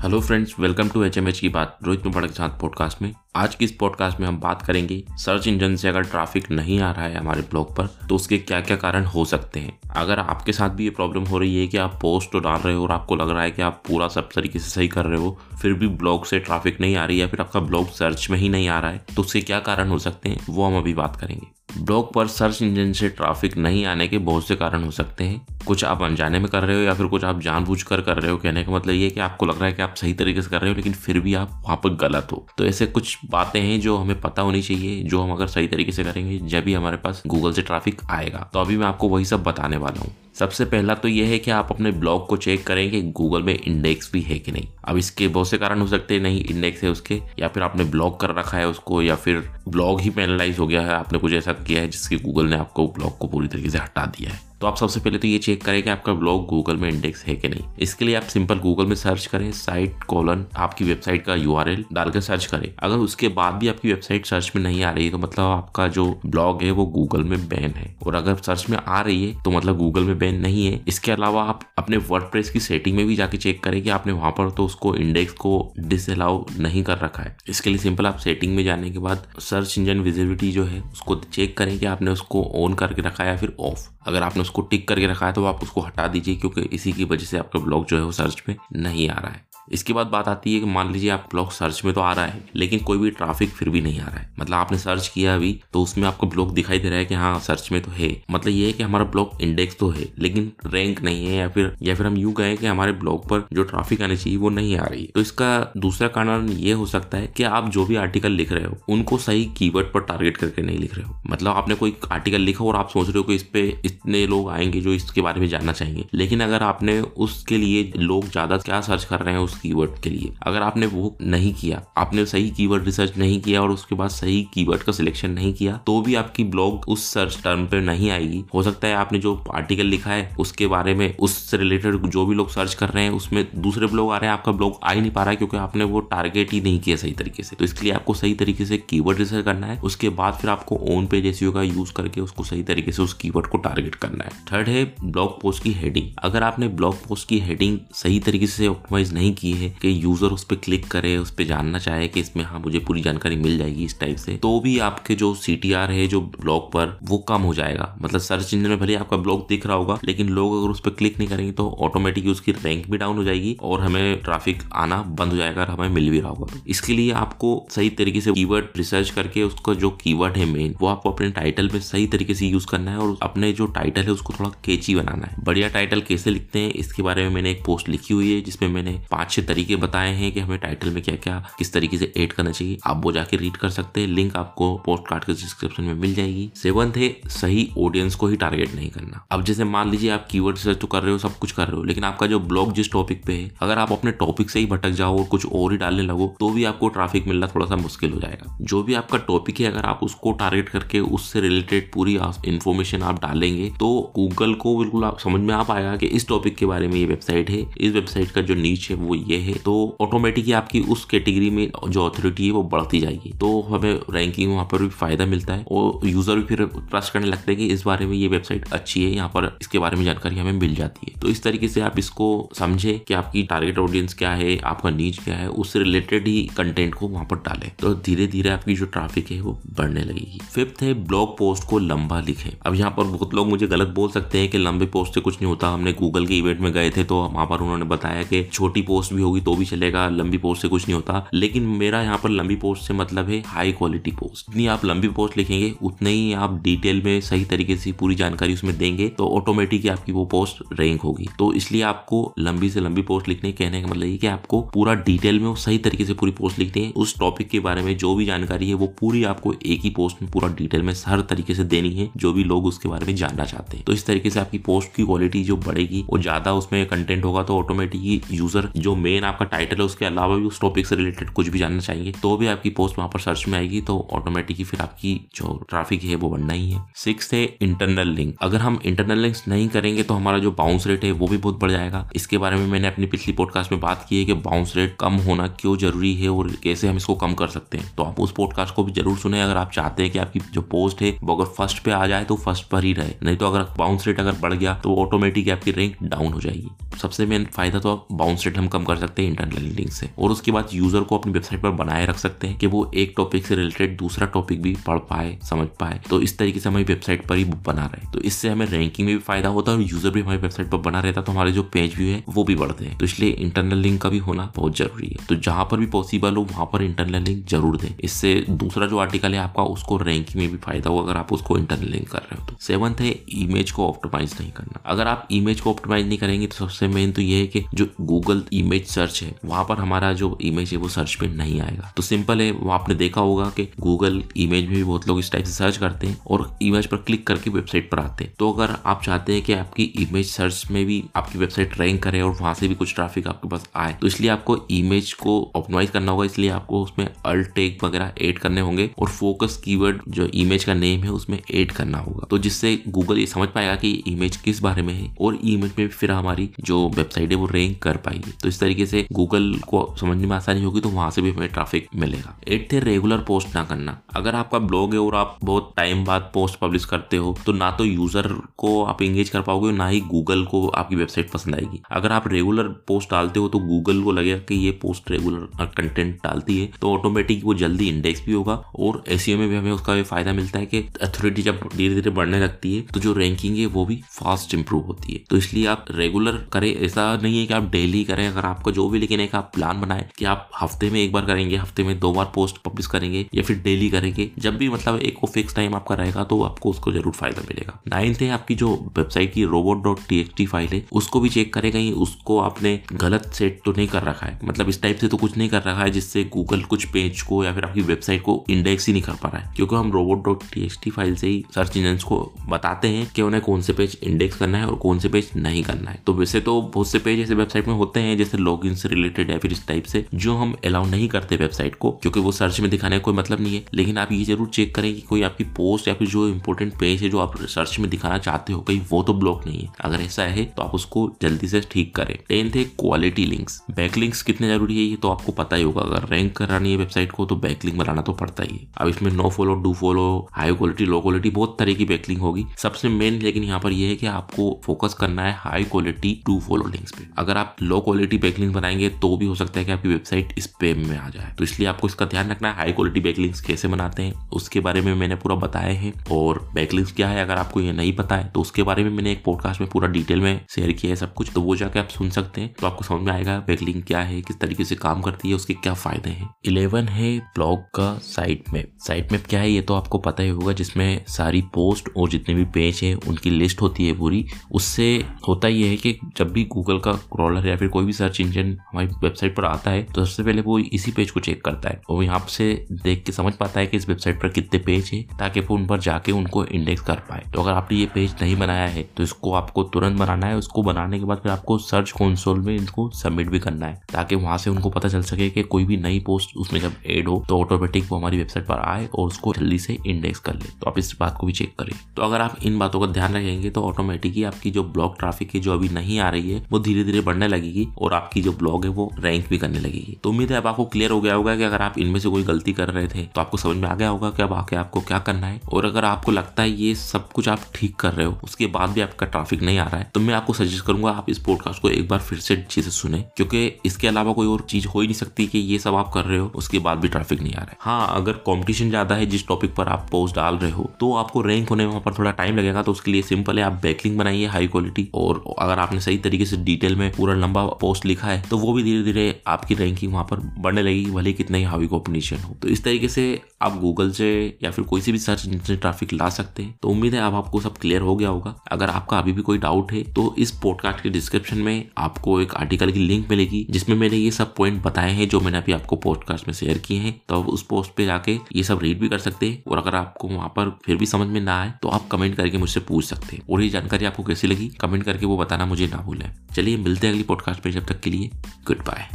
Hello friends, welcome to HMH की बात, रोहित मुपड़ के साथ पॉडकास्ट में। आज की इस पॉडकास्ट में हम बात करेंगे, सर्च इंजन से अगर ट्रैफ़िक नहीं आ रहा है हमारे ब्लॉग पर तो उसके क्या क्या कारण हो सकते हैं। अगर आपके साथ भी ये प्रॉब्लम हो रही है कि आप पोस्ट तो डाल रहे हो और आपको लग रहा है कि आप पूरा सब तरीके से सही कर रहे हो, फिर भी ब्लॉग से ट्रैफ़िक नहीं आ रही या फिर आपका ब्लॉग सर्च में ही नहीं आ रहा है तो उसके क्या कारण हो सकते हैं, वो हम अभी बात करेंगे। ब्लॉग पर सर्च इंजन से ट्रैफ़िक नहीं आने के बहुत से कारण हो सकते हैं। कुछ आप अनजाने में कर रहे हो या फिर कुछ आप जानबूझकर कर रहे हो, कहने का मतलब ये कि आपको लग रहा है कि आप सही तरीके से कर रहे हो, लेकिन फिर भी आप वहाँ पर गलत हो। तो ऐसे कुछ बातें हैं जो हमें पता होनी चाहिए, जो हम अगर सही तरीके से करेंगे, जब भी हमारे पास गूगल से ट्राफिक आएगा। तो अभी मैं आपको वही सब बताने वाला हूँ। सबसे पहला तो यह है कि आप अपने ब्लॉग को चेक करें कि गूगल में इंडेक्स भी है कि नहीं। अब इसके बहुत से कारण हो सकते हैं, नहीं, इंडेक्स है उसके, या फिर आपने ब्लॉग कर रखा है उसको, या फिर ब्लॉग ही पेनलाइज हो गया है, आपने कुछ ऐसा किया है जिसके गूगल ने आपको ब्लॉग को पूरी तरीके से हटा दिया है। तो आप सबसे पहले तो ये चेक करें कि आपका ब्लॉग गूगल में इंडेक्स है कि नहीं। इसके लिए आप सिंपल गूगल में सर्च करें साइट कॉलन आपकी वेबसाइट का यूआरएल डालकर सर्च करें। अगर उसके बाद भी आपकी वेबसाइट सर्च में नहीं आ रही है तो मतलब आपका जो ब्लॉग है वो गूगल में बैन है। और अगर सर्च में आ रही है तो मतलब गूगल में बैन नहीं है। इसके अलावा आप अपने वर्ड की सेटिंग में भी जाके चेक करें कि आपने वहाँ पर तो उसको इंडेक्स को डिसअलाउ नहीं कर रखा है। इसके लिए सिंपल आप सेटिंग में जाने के बाद सर्च इंजन विजिबिलिटी जो है, उसको चेक करें कि आपने उसको ऑन करके रखा है या फिर ऑफ़ अगर आपने उसको टिक करके रखा है तो आप उसको हटा दीजिए, क्योंकि इसी की वजह से आपका ब्लॉग जो है वो सर्च पे नहीं आ रहा है। इसके बाद बात आती है कि मान लीजिए आप ब्लॉग सर्च में तो आ रहा है, लेकिन कोई भी ट्रैफ़िक फिर भी नहीं आ रहा है। मतलब आपने सर्च किया अभी तो उसमें आपको ब्लॉग दिखाई दे रहा है कि हाँ सर्च में तो है। मतलब ये है कि हमारा ब्लॉग इंडेक्स तो है, लेकिन रैंक नहीं है या फिर या फिर हम यूँ कहें कि हमारे ब्लॉग पर जो ट्रैफ़िक आनी चाहिए वो नहीं आ रही तो इसका दूसरा कारण ये हो सकता है कि आप जो भी आर्टिकल लिख रहे हो, उनको सही कीवर्ड पर टारगेट करके नहीं लिख रहे हो। मतलब आपने कोई आर्टिकल लिखा और आप सोच रहे हो कि इस पे इतने लोग आएँगे जो इसके बारे में जानना चाहेंगे, लेकिन अगर आपने उसके लिए लोग ज़्यादा क्या सर्च कर रहे हैं, उस कीवर्ड के लिए। अगर आपने वो नहीं किया, आपने सही कीवर्ड रिसर्च नहीं किया और उसके बाद सही कीवर्ड का सिलेक्शन नहीं किया तो भी आपकी ब्लॉग उस सर्च टर्म पे नहीं आएगी। हो सकता है आपने जो आर्टिकल लिखा है, उसके बारे में उससे रिलेटेड जो भी लोग सर्च कर रहे हैं, उसमें दूसरे ब्लॉग आ रहे हैं, आपका ब्लॉग आ ही नहीं पा रहा है क्योंकि आपने वो टारगेट ही नहीं किया सही तरीके से। तो इसके लिए आपको सही तरीके से कीवर्ड रिसर्च करना है, उसके बाद फिर आपको ओन पेज एस का यूज़ करके उसको सही तरीके से उस कीवर्ड को टारगेट करना है। थर्ड है ब्लॉग पोस्ट की हेडिंग अगर आपने ब्लॉग पोस्ट की हेडिंग सही तरीके से ऑप्टिमाइज नहीं की है कि यूज़र उस पर क्लिक करे, उस पर जानना चाहे कि इसमें हाँ मुझे पूरी जानकारी मिल जाएगी इस टाइप से तो भी आपके जो सीटीआर है, जो ब्लॉग पर, वो कम हो जाएगा। मतलब सर्च इंजन में भले आपका ब्लॉग दिख रहा होगा, लेकिन लोग अगर उस पर क्लिक नहीं करेंगे तो ऑटोमेटिक उसकी रैंक भी डाउन हो जाएगी और हमें ट्रैफ़िक आना बंद हो जाएगा और हमें मिल भी रहा होगा। इसके लिए आपको सही तरीके से कीवर्ड रिसर्च करके उसका जो कीवर्ड है मेन वो आपको अपने टाइटल में सही तरीके से यूज़ करना है और अपने जो टाइटल है, उसको थोड़ा केची बनाना है। बढ़िया टाइटल कैसे लिखते हैं, इसके बारे में मैंने एक पोस्ट लिखी हुई है, जिसमें मैंने पाँच छह तरीके बताए हैं कि हमें टाइटल में क्या क्या किस तरीके से एड करना चाहिए। आप वो जाके रीड कर सकते हैं। लिंक आपको पोस्ट कार्ड के डिस्क्रिप्शन में मिल जाएगी। सेवंथ है, सही ऑडियंस को ही टारगेट नहीं करना। अब जैसे मान लीजिए आप कीवर्ड सर्च तो कर रहे हो, सब कुछ कर रहे हो, लेकिन आपका जो ब्लॉग जिस टॉपिक पे है, अगर आप अपने टॉपिक से ही भटक जाओ और कुछ और ही डालने लगो तो भी आपको ट्रैफ़िक मिलना थोड़ा सा मुश्किल हो जाएगा। जो भी आपका टॉपिक है, अगर आप उसको टारगेट करके उससे रिलेटेड पूरी इन्फॉर्मेशन आप डालेंगे तो गूगल को बिल्कुल आप, समझ में आ पाएगा कि इस टॉपिक के बारे में ये वेबसाइट है। इस वेबसाइट का जो नीच है, वो ये है तो ऑटोमेटिक आपकी उस कैटेगरी में जो अथॉरिटी है वो बढ़ती जाएगी। तो हमें रैंकिंग वहाँ पर भी फ़ायदा मिलता है और यूज़र भी फिर ट्रस्ट करने लगते हैं कि इस बारे में ये वेबसाइट अच्छी है, यहाँ पर इसके बारे में जानकारी हमें मिल जाती है। तो इस तरीके से आप इसको समझे कि आपकी टारगेट ऑडियंस क्या है, आपका नीच क्या है, उससे रिलेटेड ही कंटेंट को वहाँ पर डालें। तो धीरे धीरे आपकी जो ट्रैफ़िक है वो बढ़ने लगेगी। फिफ्थ है ब्लॉग पोस्ट को लंबा लिखें। अब यहाँ पर बहुत लोग मुझे गलत बोल सकते हैं कि लंबे पोस्ट से कुछ नहीं होता। हमने गूगल के इवेंट में गए थे तो वहाँ पर उन्होंने बताया कि छोटी पोस्ट भी होगी तो भी चलेगा, लंबी पोस्ट से कुछ नहीं होता। लेकिन मेरा यहाँ पर लंबी पोस्ट से मतलब है हाई क्वालिटी पोस्ट जितनी आप लंबी पोस्ट लिखेंगे, उतने ही आप डिटेल में सही तरीके से पूरी जानकारी उसमें देंगे तो ऑटोमेटिक आपकी वो पोस्ट रैंक होगी। तो इसलिए आपको लंबी से लंबी पोस्ट लिखने कहने का मतलब ये कि आपको पूरा डिटेल में सही तरीके से पूरी पोस्ट लिखनी है। उस टॉपिक के बारे में जो भी जानकारी है, वो पूरी आपको एक ही पोस्ट में पूरा डिटेल में हर तरीके से देनी है, जो भी लोग उसके बारे में जानना चाहते हैं। तो इस तरीके से आपकी पोस्ट की क्वालिटी जो बढ़ेगी और ज़्यादा उसमें कंटेंट होगा तो ऑटोमेटिक यूज़र जो मेन आपका टाइटल है, उसके अलावा भी उस टॉपिक से रिलेटेड कुछ भी जानना चाहेंगे तो भी आपकी पोस्ट वहाँ पर सर्च में आएगी तो ऑटोमेटिकली फिर आपकी जो ट्रैफ़िक है, वो बढ़ना ही है। सिक्स है इंटरनल लिंक अगर हम इंटरनल लिंक्स नहीं करेंगे तो हमारा जो बाउंस रेट है, वो भी बहुत बढ़ जाएगा। इसके बारे में मैंने अपनी पिछली पॉडकास्ट में बात की है कि बाउंस रेट कम होना क्यों ज़रूरी है और कैसे हम इसको कम कर सकते हैं। तो आप उस पॉडकास्ट को भी ज़रूर सुने। अगर आप चाहते हैं कि आपकी जो पोस्ट है, वो अगर फ़र्स्ट पे आ जाए तो फ़र्स्ट पर ही रहे। नहीं तो अगर बाउंस रेट अगर बढ़ गया तो ऑटोमेटिक आपकी रैंक डाउन हो जाएगी। सबसे मेन फ़ायदा तो आप बाउंस रेट हम कम कर सकते हैं इंटरनल लिंक से। और उसके बाद यूज़र को अपनी वेबसाइट पर बनाए रख सकते हैं कि वो एक टॉपिक से रिलेटेड दूसरा टॉपिक भी पढ़ पाए, समझ पाए। तो इस तरीके से हमारी वेबसाइट पर ही बना रहे तो इससे हमें रैंकिंग में भी फ़ायदा होता है और यूज़र भी हमारी वेबसाइट पर बना रहता तो हमारे जो पेज व्यू है, वो भी बढ़ते हैं। तो इसलिए इंटरनल लिंक का भी होना बहुत ज़रूरी है। तो जहाँ पर भी पॉसिबल हो, वहाँ पर इंटरनल लिंक ज़रूर दें। इससे दूसरा जो आर्टिकल है आपका, उसको रैंकिंग में भी फ़ायदा हो अगर आप उसको इंटरनल लिंक कर रहे हो तो। सेवंथ है इमेज को ऑप्टिमाइज नहीं करना। अगर आप इमेज को ऑप्टिमाइज नहीं करेंगे तो सबसे मेन तो ये है कि जो गूगल इमेज सर्च है, वहाँ पर हमारा जो इमेज है वो सर्च पे नहीं आएगा। तो सिंपल है, वो आपने देखा होगा कि गूगल इमेज में भी बहुत लोग इस टाइप से सर्च करते हैं और इमेज पर क्लिक करके वेबसाइट पर आते हैं। तो अगर आप चाहते हैं कि आपकी इमेज सर्च में भी आपकी वेबसाइट रैंक करे और वहाँ से भी कुछ ट्रैफ़िक आपके पास आए तो इसलिए आपको इमेज को ऑप्टिमाइज करना होगा। इसलिए आपको उसमें अल्ट टेक वगैरह एड करने होंगे और फोकस कीवर्ड जो इमेज का नेम है उसमें एड करना होगा। तो जिससे गूगल ये समझ पाएगा कि इमेज किस बारे में है और इमेज में फिर हमारी जो वेबसाइट है वो रैंक कर पाएगी। तो इस तरीके से गूगल को समझने में आसानी होगी तो वहाँ से भी हमें ट्रैफ़िक मिलेगा। एट थे रेगुलर पोस्ट ना करना। अगर आपका ब्लॉग है और आप बहुत टाइम बाद पोस्ट पब्लिश करते हो तो ना तो यूज़र को आप एंगेज कर पाओगे ना ही गूगल को आपकी वेबसाइट पसंद आएगी। अगर आप रेगुलर पोस्ट डालते हो तो गूगल को लगेगा कि ये पोस्ट रेगुलर कंटेंट डालती है तो ऑटोमेटिक वो जल्दी इंडेक्स भी होगा और एस में भी हमें उसका भी फ़ायदा मिलता है कि अथॉरिटी जब धीरे धीरे बढ़ने लगती है तो जो रैंकिंग है, वो भी फास्ट इंप्रूव होती है। तो इसलिए आप रेगुलर करें, ऐसा नहीं है कि आप डेली करें, अगर आपका जो भी लेकिन एक आप प्लान बनाए कि आप हफ़्ते में एक बार करेंगे, हफ़्ते में दो बार पोस्ट पब्लिश करेंगे या फिर डेली करेंगे, जब भी मतलब एक वो फिक्स टाइम आपका रहेगा तो आपको उसको ज़रूर फ़ायदा मिलेगा। नाइन्थ है आपकी जो वेबसाइट की रोबोट डॉट टी फ़ाइल है, उसको भी चेक करें कहीं, उसको आपने गलत सेट तो नहीं कर रखा है। मतलब इस टाइप से तो कुछ नहीं कर रखा है जिससे गूगल कुछ पेज को या फिर आपकी वेबसाइट को इंडेक्स ही नहीं कर पा रहा है। क्योंकि हम रोबोट डॉट टी फ़ाइल से ही सर्च इंजन को बताते हैं कि उन्हें कौन से पेज इंडेक्स करना है और कौन से पेज नहीं करना है। तो वैसे तो बहुत से पेज ऐसे वेबसाइट में होते हैं जैसे लॉग से रिलेटेड या फिर इस टाइप से, जो हम अलाउ नहीं करते वेबसाइट को, क्योंकि वो सर्च में दिखाने का कोई मतलब नहीं है। लेकिन आप ये ज़रूर चेक करें कि कोई आपकी पोस्ट या फिर जो इंपॉर्टेंट पेज है जो आप सर्च में दिखाना चाहते हो, कहीं वो तो ब्लॉक नहीं है। अगर ऐसा है तो आप उसको जल्दी से ठीक करें। टेंथ है क्वालिटी लिंक्स बैक लिंक्स कितने ज़रूरी है, ये तो आपको पता ही होगा। अगर रैंक करानी है वेबसाइट को तो बैक लिंक बनाना तो पड़ता ही है। अब इसमें no follow do follow high quality low quality बहुत तरह की बैकलिंग होगी। सबसे मेन लेकिन यहाँ पर यह है कि आपको फोकस करना है high quality do follow links पे। अगर आप लो क्वालिटी बैकलिंक बनाएँगे तो भी हो सकता है कि आपकी वेबसाइट स्पेम में आ जाए। तो इसलिए आपको इसका ध्यान रखना है हाई क्वालिटी बैकलिंक्स कैसे बनाते हैं, उसके बारे में मैंने पूरा बताया है। और बैकलिंक्स क्या है, अगर आपको ये नहीं पता है तो उसके बारे में मैंने एक पॉडकास्ट में पूरा डिटेल में शेयर किया है सब कुछ। तो वो जाके आप सुन सकते हैं तो आपको समझ में आएगा बैकलिंक क्या है, किस तरीके से काम करती है, उसके क्या फ़ायदे हैं। इलेवन है ब्लॉग का साइट मैप साइट मैप क्या है, ये तो आपको पता ही होगा, जिसमें सारी पोस्ट और जितने भी पेज है, उनकी लिस्ट होती है पूरी। उससे होता ये है कि जब भी गूगल का क्रॉलर या फिर कोई भी सर्च इंजन हमारी वेबसाइट पर आता है तो सबसे पहले वो इसी पेज को चेक करता है। और यहाँ से देख के समझ पाता है कि इस वेबसाइट पर कितने पेज है, ताकि वो उन पर जाके उनको इंडेक्स कर पाए। तो अगर आपने ये पेज नहीं बनाया है तो इसको आपको तुरंत बनाना है, उसको बनाने के बाद फिर आपको सर्च कंसोल में इनको सबमिट भी करना है, ताकि वहाँ से उनको पता चल सके कि कोई भी नई पोस्ट उसमें जब एड हो तो ऑटोमेटिक वो हमारी वेबसाइट पर आए और उसको जल्दी से इंडेक्स कर ले। तो आप इस बात को भी चेक करें। तो अगर आप इन बातों का ध्यान रखेंगे तो ऑटोमेटिकली आपकी जो ब्लॉग ट्रैफ़िक है, जो अभी नहीं आ रही है, वो धीरे धीरे बढ़ने लगेगी और आपकी जो ब्लॉग है वो रैंक भी करने लगेगी। तो उम्मीद है अब आपको क्लियर हो गया होगा कि अगर आप इनमें से कोई गलती कर रहे थे तो आपको समझ में आ गया होगा कि अब आके आपको क्या करना है। और अगर आपको लगता है ये सब कुछ आप ठीक कर रहे हो, उसके बाद भी आपका ट्रैफ़िक नहीं आ रहा है तो मैं आपको सजेस्ट करूँगा आप इस पॉडकास्ट को एक बार फिर से अच्छे से सुने, क्योंकि इसके अलावा कोई और चीज़ हो ही नहीं सकती कि ये सब आप कर रहे हो, उसके बाद भी ट्रैफ़िक नहीं आ रहा है। हाँ अगर कॉम्पिटिशन ज़्यादा है जिस टॉपिक पर आप पोस्ट डाल रहे हो तो आपको रैंक होने में वहाँ पर थोड़ा टाइम लगेगा तो उसके लिए सिंपल है, आप बैकलिंग बनाइए हाई क्वालिटी और अगर आपने सही तरीके से डिटेल में पूरा लंबा पोस्ट लिखा है तो वो भी धीरे धीरे आपकी रैंकिंग वहाँ पर बढ़ने लगेगी, भले कितना ही हावी कॉम्पिटिशन हो। तो इस तरीके से आप गूगल से या फिर कोई सी भी सर्च इंजन ट्रैफ़िक ला सकते हैं। तो उम्मीद है अब आपको सब क्लियर हो गया होगा। अगर आपका अभी भी कोई डाउट है तो इस पॉडकास्ट के डिस्क्रिप्शन में आपको एक आर्टिकल की लिंक मिलेगी, जिसमें मैंने ये सब पॉइंट बताए हैं, जो मैंने अभी आपको पॉडकास्ट में शेयर किए हैं। तो आप उस पोस्ट पे जाके ये सब रीड भी कर सकते हैं, और अगर आपको वहाँ पर फिर भी समझ में ना आए तो आप कमेंट करके मुझसे पूछ सकते हैं। और ये जानकारी आपको कैसी लगी कमेंट करके वो बताना मुझे ना भूलें। चलिए मिलते हैं अगली पॉडकास्ट में जब तक के लिए गुड बाय